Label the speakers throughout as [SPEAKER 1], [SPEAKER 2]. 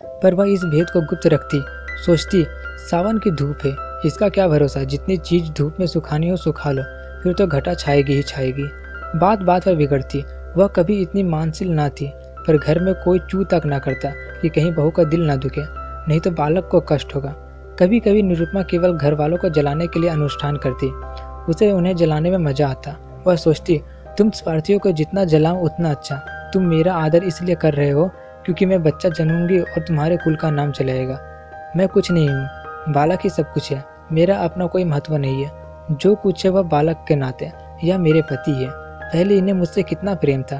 [SPEAKER 1] पर वह इस भेद को गुप्त रखती, सोचती, सावन की धूप है, इसका क्या भरोसा? जितनी चीज़ धूप में सुखानी हो, सुखा लो, फिर तो घटा छाएगी ही छाएगी। बात बात पर बिगड़ती, वह कभी इतनी मानसिल ना थी, पर घर में कोई चू तक ना करता कि कहीं बहू का दिल ना दुखे, नहीं तो बालक को कष्ट होगा। कभी कभी निरुपमा केवल घर वालों को जलाने के लिए अनुष्ठान करती, उसे उन्हें जलाने में मज़ा आता। वह सोचती, तुम स्वार्थियों को जितना जलाओ उतना अच्छा। तुम मेरा आदर इसलिए कर रहे हो क्योंकि मैं बच्चा जनूँगी और तुम्हारे कुल का नाम चलाएगा। मैं कुछ नहीं हूँ। बालक ही सब कुछ है। मेरा अपना कोई महत्व नहीं है। जो कुछ है वह बालक के नाते या मेरे पति है। पहले इन्हें मुझसे कितना प्रेम था।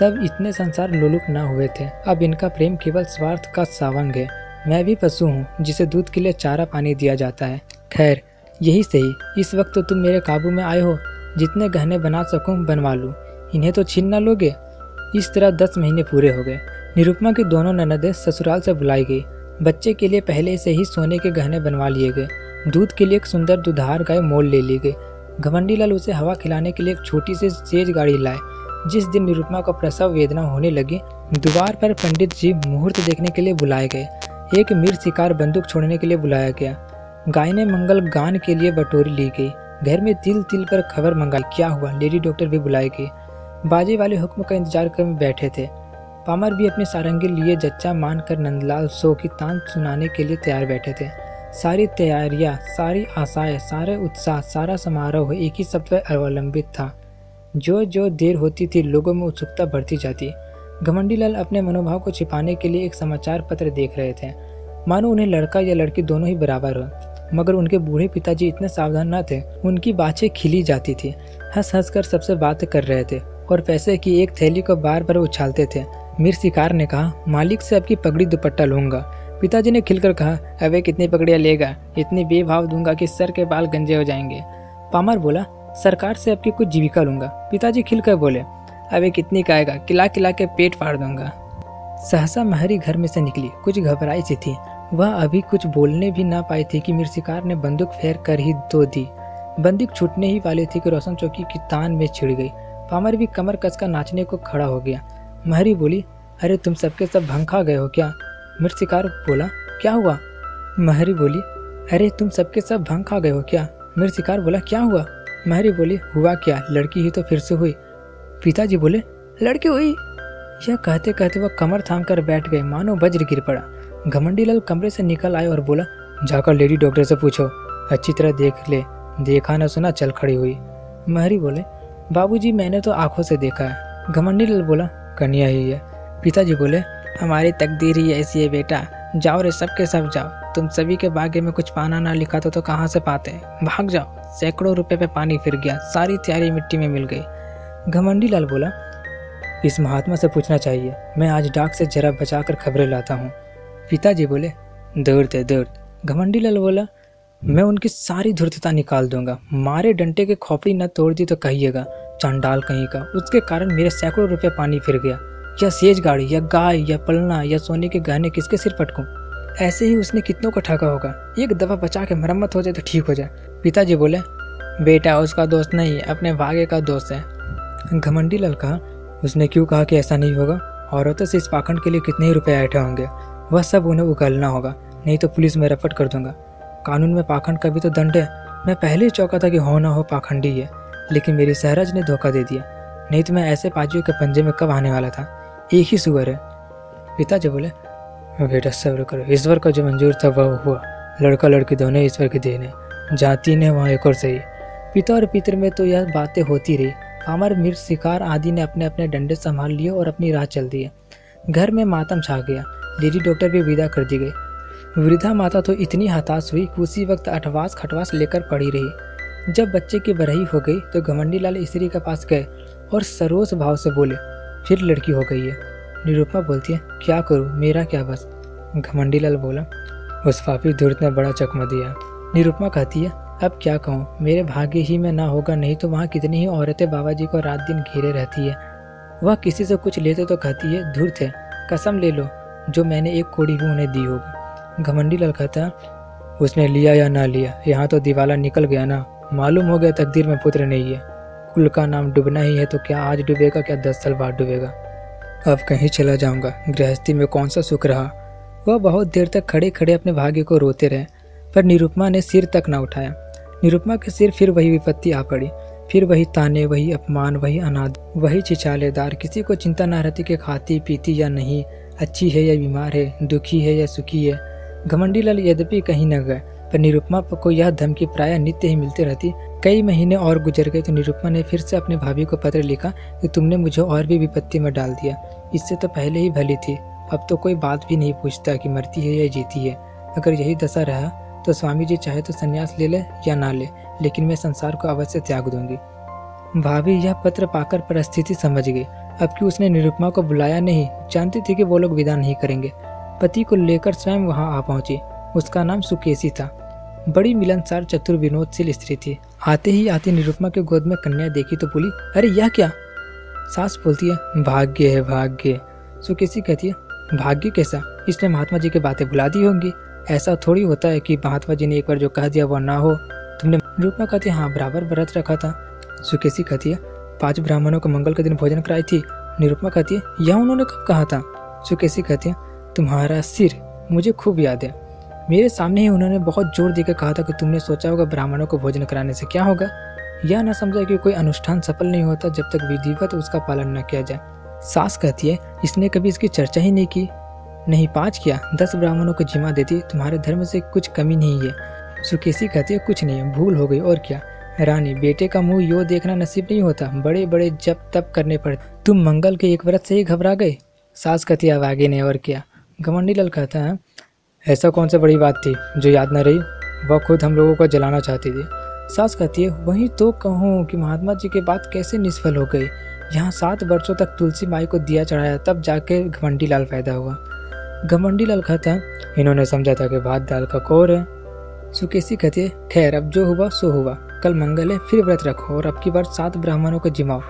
[SPEAKER 1] तब इतने संसार लोलुप ना हुए थे। अब इनका प्रेम केवल स्वार्थ का सावंग है। मैं भी पशु हूँ, जिसे दूध के लिए चारा पानी दिया जाता है। खैर, यही सही। इस वक्त तो तुम मेरे काबू में आए हो। जितने गहने बना सकूँ बनवा लूँ। इन्हें तो छीन ना लोगे? इस तरह दस महीने पूरे हो गए। निरुपमा की दोनों ननदें ससुराल से बुलाई गई। बच्चे के लिए पहले से ही सोने के गहने बनवा लिए गए। दूध के लिए एक सुंदर दुधार गाय मोल ले ली गई। घमंडी लाल उसे हवा खिलाने के लिए एक छोटी सी सेज गाड़ी लाए, जिस दिन निरुपमा को प्रसव वेदना होने लगी द्वार पर पंडित जी मुहूर्त देखने के लिए बुलाए गए। एक मीर शिकार बंदूक छोड़ने के लिए बुलाया गया। गाय ने मंगल गान के लिए बटोरी ली गई। घर में तिल तिल पर खबर मंगाई। क्या हुआ? लेडी डॉक्टर भी बुलाई गई बाजे वाले हुक्म का इंतज़ार कर बैठे थे। पामर भी अपने सारंगी लिए जच्चा मानकर नंदलाल सो की तान सुनाने के लिए तैयार बैठे थे। सारी तैयारियाँ, सारी आशाएँ, सारे उत्साह, सारा समारोह एक ही शब्द पर अवलंबित था। जो जो देर होती थी, लोगों में उत्सुकता बढ़ती जाती। घमंडी लाल अपने मनोभाव को छिपाने के लिए एक समाचार पत्र देख रहे थे। मानो उन्हें लड़का या लड़की दोनों ही बराबर हो। मगर उनके बूढ़े पिताजी इतने सावधान न थे, उनकी बातें खिली जाती थी। हंस हंस कर सबसे बात कर रहे थे। और पैसे की एक थैली को बार बार उछालते थे। मीर शिकार ने कहा, मालिक से आपकी पगड़ी दुपट्टा लूँगा। पिताजी ने खिलकर कहा, अबे कितनी पगड़ियाँ लेगा? इतनी बेभाव दूँगा कि सर के बाल गंजे हो जाएँगे। पामर बोला, सरकार से आपकी कुछ जीविका लूँगा। पिताजी खिलकर बोले, अबे कितनी खाएगा? किला किला के पेट फाड़ दूँगा। सहसा महरी घर में से निकली। कुछ घबराई सी थी। वह अभी कुछ बोलने भी ना पाई थी कि मिर्शिकार ने बंदूक फेर कर ही दो दी। बंदूक छूटने ही वाली थी कि रोशन चौकी की तान में छिड़ गई। पामर भी कमर कसकर नाचने को खड़ा हो गया। महरी बोली, अरे, तुम सबके सब भंग खा गए हो क्या? मिर्शिकार बोला, क्या हुआ? महरी बोली, अरे, तुम सबके सब भंग खा गए हो क्या? मिर्शिकार बोला, क्या हुआ? महरी बोली, हुआ क्या? लड़की ही तो फिर से हुई। पिताजी बोले, लड़की हुई? यह कहते कहते वह कमर थाम कर बैठ गए। मानो वज्र गिर पड़ा। घमंडी लाल कमरे से निकल आए और बोला, जाकर लेडी डॉक्टर से पूछो। अच्छी तरह देख ले। देखा न सुना चल खड़ी हुई। महरी बोले बाबूजी मैंने तो आँखों से देखा है। घमंडी लाल बोला कन्या ही है। पिताजी बोले हमारी तकदीर ही ऐसी है बेटा। जाओ रे सब के सब जाओ। तुम सभी के भाग्य में कुछ पाना ना लिखा तो, तो कहाँ से पाते? भाग जाओ। सैकड़ों रुपए पे पानी फिर गया। सारी तैयारी मिट्टी में मिल गई। घमंडी लाल बोला इस महात्मा से पूछना चाहिए। मैं आज डाक से जरा बचा कर खबरें लाता हूँ। पिताजी बोले दौड़ थे दौड़ घमंडी लाल बोला मैं उनकी सारी धूर्तता निकाल दूँगा। मारे डंटे के खोपड़ी न तोड़ दी तो कहिएगा, चांडाल कहीं का। उसके कारण मेरे सैकड़ों रुपए पानी फिर गया। या सेज गाड़ी, या गाय, या पलना, या सोने के गहने किसके सिर पटकूं? ऐसे ही उसने कितनों को ठगा होगा। एक दफ़ा बचा के मरम्मत हो जाए तो ठीक हो जाए। पिताजी बोले, बेटा, उसका दोस्त नहीं, अपने भाग्य का दोस्त है। घमंडी लाल कहा उसने क्यों कहा कि ऐसा नहीं होगा? औरतों से इस पाखंड के लिए कितने ही रुपए ऐठे होंगे। वह सब उन्हें उगलना होगा, नहीं तो पुलिस में रपट कर दूँगा। कानून में पाखंड का भी तो दंड है। मैं पहले ही चौका था कि हो ना हो पाखंडी है लेकिन मेरी सहरज ने धोखा दे दिया। नहीं तो मैं ऐसे पाजियों के पंजे में कब आने वाला था? एक ही सुअर है। पिताजी बोले, बेटा, सब्र करो। ईश्वर का जो मंजूर था, वह हुआ। लड़का लड़की दोनों ईश्वर की देने जहाँ तीन है वहाँ एक और सही। पिता और पितर में तो यह बातें होती रही। पामर, मिर्च, शिकार आदि ने अपने अपने डंडे संभाल लिए और अपनी राह चल दिए। घर में मातम छा गया। लेडी डॉक्टर भी विदा कर दी गई। वृद्धा माता तो इतनी हताश हुई कि उसी वक्त अठवास खटवास लेकर पड़ी रही। जब बच्चे की बरही हो गई तो घमंडी लाल स्त्री के पास गए और सरोस भाव से बोले, फिर लड़की हो गई है। निरूपमा बोलती है, क्या करूँ? मेरा क्या बस? घमंडी लाल बोला, उस पापी धूर्त ने बड़ा चकमा दिया। निरूपमा कहती है, अब क्या कहूँ? मेरे भाग्य ही में ना होगा, नहीं तो वहाँ कितनी ही औरतें बाबा जी को रात दिन घेरे रहती है। वह किसी से कुछ लेते तो कहती है, धूर्त है, कसम ले लो, जो मैंने एक कोड़ी भी उन्हें दी होगी। घमंडी लाल कहता उसने लिया या ना लिया? यहाँ तो दिवाला निकल गया ना। मालूम हो गया तकदीर में पुत्र नहीं है। कुल का नाम डूबना ही है तो क्या आज डूबेगा, क्या दस साल बाद डूबेगा? अब कहीं चला जाऊँगा। गृहस्थी में कौन सा सुख रहा? वह बहुत देर तक खड़े खड़े अपने भाग्य को रोते रहे, पर निरुपमा ने सिर तक ना उठाया। निरुपमा के सिर फिर वही विपत्ति आ पड़ी। फिर वही ताने, वही अपमान, वही अनाद, वही चिचालेदार किसी को चिंता न रहती कि खाती पीती या नहीं, अच्छी है या बीमार है, दुखी है या सुखी है। घमंडी लाल यद्यपि कहीं न गए, पर निरुपमा को यह धमकी प्राय नित्य ही मिलती रहती। कई महीने और गुजर गए तो निरुपमा ने फिर से अपने भाभी को पत्र लिखा कि तुमने मुझे और भी विपत्ति में डाल दिया। इससे तो पहले ही भली थी। अब तो कोई बात भी नहीं पूछता कि मरती है या जीती है। अगर यही दशा रहा तो स्वामी जी चाहे तो संन्यास ले ले या ना ले, लेकिन मैं संसार को अवश्य त्याग दूँगी। भाभी यह पत्र पाकर परिस्थिति समझ गई। अब कि उसने निरुपमा को बुलाया नहीं? जानती थी कि वो लोग विदा नहीं करेंगे। पति को लेकर स्वयं वहाँ आ पहुँची। उसका नाम सुकेशी था। बड़ी मिलनसार चतुर विनोदशील स्त्री थी। आते ही आते निरुपमा के गोद में कन्या देखी तो बोली, अरे, यह क्या? सास बोलती है, भाग्य है, भाग्य। सुकेशी कहती है, भाग्य कैसा? इसने महात्मा जी की बातें बुला दी होंगी। ऐसा थोड़ी होता है कि महात्मा जी ने एक बार जो कह दिया वो ना हो। तुमने निरुपमा कहती है हाँ बराबर व्रत रखा था। सुकेशी कहती है, पाँच ब्राह्मणों को मंगल के दिन भोजन कराई थी। निरुपमा कहती है, यह उन्होंने कब कहा था? सुकेशी कहती है तुम्हारा सिर मुझे खूब याद है। मेरे सामने ही उन्होंने बहुत ज़ोर देकर कहा था कि तुमने सोचा होगा ब्राह्मणों को भोजन कराने से क्या होगा। यह न समझा कि कोई अनुष्ठान सफल नहीं होता जब तक विधिवत उसका पालन न किया जाए। सास कहती है, इसने कभी इसकी चर्चा ही नहीं की, नहीं पाँच किया। दस ब्राह्मणों को जिमा देती, तुम्हारे धर्म से कुछ कमी नहीं है। सुकेशी कहती है, कुछ नहीं, भूल हो गई, और क्या? रानी, बेटे का मुँह यो देखना नसीब नहीं होता। बड़े बड़े जब तब करने पड़े तुम मंगल के एक व्रत से ही घबरा गए। सास कहती अब आगे ने और क्या? घमंडी लाल कहता है, ऐसा कौन सा बड़ी बात थी जो याद न रही? वह खुद हम लोगों को जलाना चाहती थी। सास कहती है, वही तो कहूँ कि महात्मा जी के बात कैसे निष्फल हो गई। यहाँ सात वर्षों तक तुलसी माई को दिया चढ़ाया, तब जाके घमंडी लाल पैदा हुआ। घमंडी लाल कहता इन्होंने समझा था कि भात दाल का कौर है। सुकेशी कहती है, खैर, अब जो हुआ, सो हुआ। कल मंगल है, फिर व्रत रखो और अब की बार सात ब्राह्मणों को जिमाओ।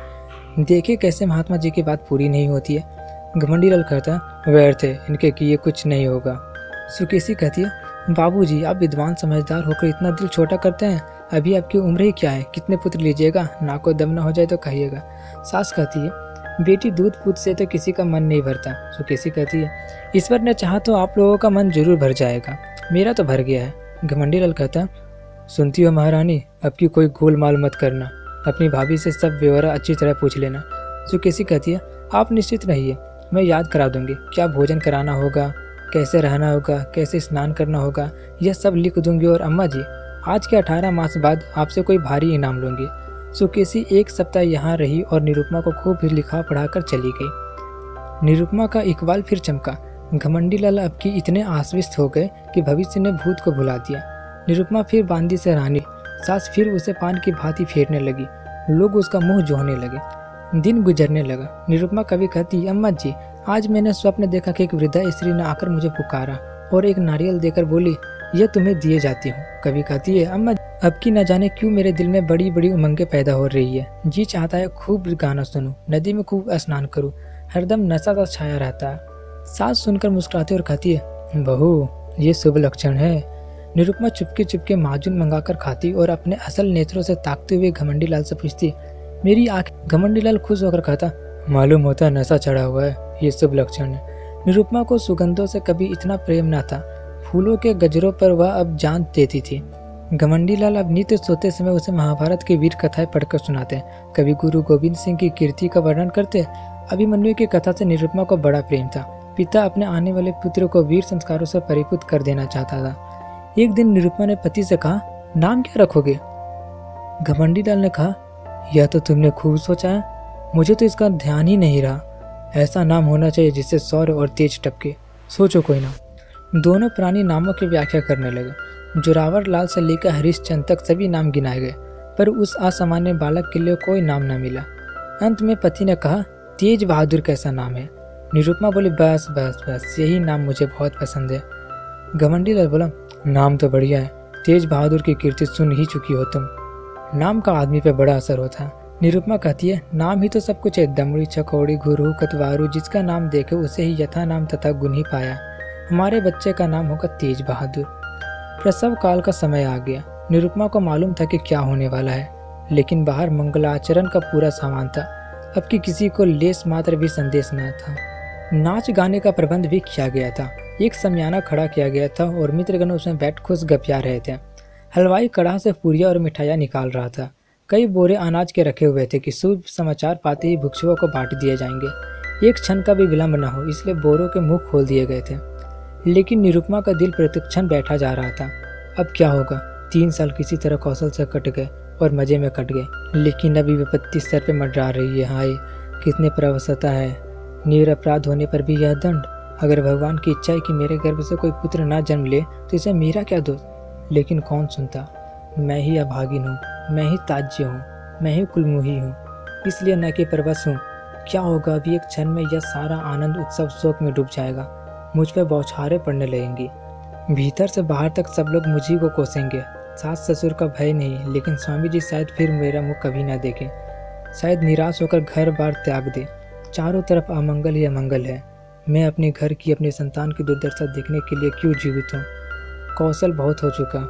[SPEAKER 1] देखे कैसे महात्मा जी की बात पूरी नहीं होती है। घमंडी लाल कहता व्यर्थ है इनके किए कुछ नहीं होगा। सुकेशी कहती है, बाबूजी, आप विद्वान समझदार होकर इतना दिल छोटा करते हैं? अभी आपकी उम्र ही क्या है? कितने पुत्र लीजिएगा? ना को दम न हो जाए तो कहिएगा। सास कहती है, बेटी दूध पूत से तो किसी का मन नहीं भरता। सुकेशी कहती है, ईश्वर ने चाहा तो आप लोगों का मन ज़रूर भर जाएगा। मेरा तो भर गया है। घमंडी लाल कहता सुनती हो महारानी, अब की कोई गोल माल मत करना। अपनी भाभी से सब व्यवहार अच्छी तरह पूछ लेना। सुकेशी कहती है, आप निश्चित रहिए। मैं याद करा दूँगी क्या भोजन कराना होगा, कैसे रहना होगा, कैसे स्नान करना होगा, यह सब लिख दूँगी और अम्मा जी, आज के अठारह मास बाद आपसे कोई भारी इनाम लूँगी। सुकेशी एक सप्ताह यहाँ रही और निरुपमा को खूब लिखा पढ़ाकर चली गई। निरुपमा का इकबाल फिर चमका। घमंडी लाल अब की इतने आश्वस्त हो गए कि भविष्य ने भूत को भुला दिया। निरुपमा फिर बांदी से रानी, सास फिर उसे पान की भांति फेरने लगी। लोग उसका मुँह जोहने लगे। दिन गुजरने लगा। निरुपमा कभी कहती, अम्मा जी, आज मैंने स्वप्न देखा कि एक वृद्धा स्त्री ने आकर मुझे पुकारा और एक नारियल देकर बोली, यह तुम्हें दिए जाती हूँ। कभी कहती है, अम्मा, अब की न जाने क्यों मेरे दिल में बड़ी बड़ी उमंगे पैदा हो रही है? जी चाहता है खूब गाना सुनूं, नदी में खूब स्नान करूँ, हरदम नशा का छाया रहता है। सास सुनकर मुस्कुराती और कहती है, बहू, ये शुभ लक्षण है। निरुपमा चुपके चुपके माजून मंगाकर खाती और अपने असल नेत्रों से ताकते हुए घमंडी लाल से पूछती मेरी आँख घमंडी लाल खुश होकर कहता, मालूम होता है नशा चढ़ा हुआ है, ये शुभ लक्षण है। निरुपमा को सुगंधों से कभी इतना प्रेम न था। फूलों के गजरों पर वह अब जान देती थी। घमंडी लाल अब नित्य सोते समय उसे महाभारत की वीर कथाएँ पढ़कर सुनाते कभी गुरु गोविंद सिंह की कीर्ति का वर्णन करते अभिमन्यु की कथा से निरुपमा को बड़ा प्रेम था। पिता अपने आने वाले पुत्र को वीर संस्कारों से परिपुत कर देना चाहता था। एक दिन निरुपमा ने पति से कहा, नाम क्या रखोगे? घमंडी लाल ने कहा यह तो तुमने खूब सोचा है? मुझे तो इसका ध्यान ही नहीं रहा। ऐसा नाम होना चाहिए जिससे सौर और तेज टपके। सोचो कोई नाम दोनों प्राणी नामों की व्याख्या करने लगे। जोरावर लाल से लेकर हरिश्चंद तक सभी नाम गिनाए गए, पर उस असामान्य बालक के लिए कोई नाम न मिला। अंत में पति ने कहा, तेज बहादुर कैसा नाम है? निरुपमा बोली, बस बस बस, यही नाम मुझे बहुत पसंद है। घमंडी लाल बोला, नाम तो बढ़िया है। तेज बहादुर की कीर्ति सुन ही चुकी हो तुम। नाम का आदमी पे बड़ा असर होता। है निरुपमा कहती है, नाम ही तो सब कुछ है। दमड़ी, चकौड़ी गुरु कतवारू, जिसका नाम देखे उसे ही यथा नाम तथा गुण ही पाया। हमारे बच्चे का नाम होगा तेज बहादुर। प्रसव काल का समय आ गया। निरुपमा को मालूम था कि क्या होने वाला है। लेकिन बाहर मंगलाचरण का पूरा सामान था। अब कि किसी को लेस मात्र भी संदेश न था। नाच गाने का प्रबंध भी किया गया था। एक समयाना खड़ा किया गया था और मित्रगण उसमें बैठ खुश गपिया रहे थे। हलवाई कड़ा से पूरिया और मिठाइयाँ निकाल रहा था। कई बोरे अनाज के रखे हुए थे कि शुभ समाचार पाते ही भिक्षुओं को बांट दिए जाएँगे। एक क्षण का भी विलंब न हो, इसलिए बोरों के मुँह खोल दिए गए थे। लेकिन निरुपमा का दिल प्रतिक्षण बैठा जा रहा था। अब क्या होगा? तीन साल किसी तरह कौशल से कट गए और मज़े में कट गए। लेकिन अभी विपत्ति सर पे मंडरा रही है, हाय, कितने प्रवसता है। निरपराध होने पर भी यह दंड। अगर भगवान की इच्छा है कि मेरे गर्भ से कोई पुत्र ना जन्म ले तो इसे मेरा क्या दोस्त लेकिन कौन सुनता? मैं ही अभागिन हूँ, मैं ही ताज्य हूँ, मैं ही कुलमुही हूँ। इसलिए न कि परवश हूँ। क्या होगा अभी एक क्षण में यह सारा आनंद उत्सव शोक में डूब जाएगा। मुझ पर बौछारे पड़ने लगेंगी। भीतर से बाहर तक सब लोग मुझी को कोसेंगे। सास ससुर का भय नहीं, लेकिन स्वामी जी शायद फिर मेरा मुख कभी ना देखें। शायद निराश होकर घर बार त्याग दे। चारों तरफ़ अमंगल ही अमंगल है। मैं अपने घर की अपने संतान की दुर्दशा देखने के लिए क्यों जीवित हूँ? कौशल बहुत हो चुका।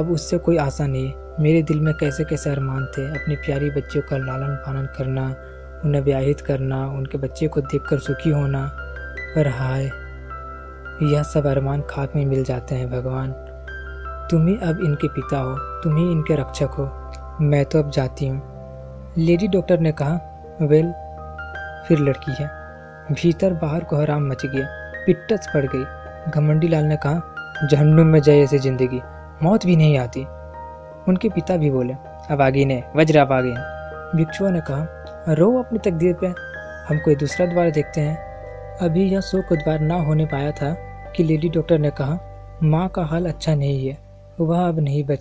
[SPEAKER 1] अब उससे कोई आशा नहीं मेरे दिल में कैसे कैसे अरमान थे? अपनी प्यारी बच्चियों का लालन पालन करना, उन्हें व्याहित करना, उनके बच्चे को देखकर सुखी होना। पर हाय, यह सब अरमान खाक में मिल जाते हैं भगवान। तुम ही अब इनके पिता हो, तुम ही इनके रक्षक हो। मैं तो अब जाती हूँ। लेडी डॉक्टर ने कहा, वेल, फिर लड़की है। भीतर बाहर को हराम मच गया। पिट्टस पड़ गई। घमंडी लाल ने कहा जहन्नुम में जाए ऐसी ज़िंदगी। मौत भी नहीं आती। उनके पिता भी बोले अबागी ने वज्र अबागी भिक्षुओं ने कहा, रो अपनी तकदीर पे। हम कोई दूसरा द्वार देखते हैं। अभी यह शोक द्वार ना होने पाया था कि लेडी डॉक्टर ने कहा, माँ का हाल अच्छा नहीं है, वह अब नहीं बच सकती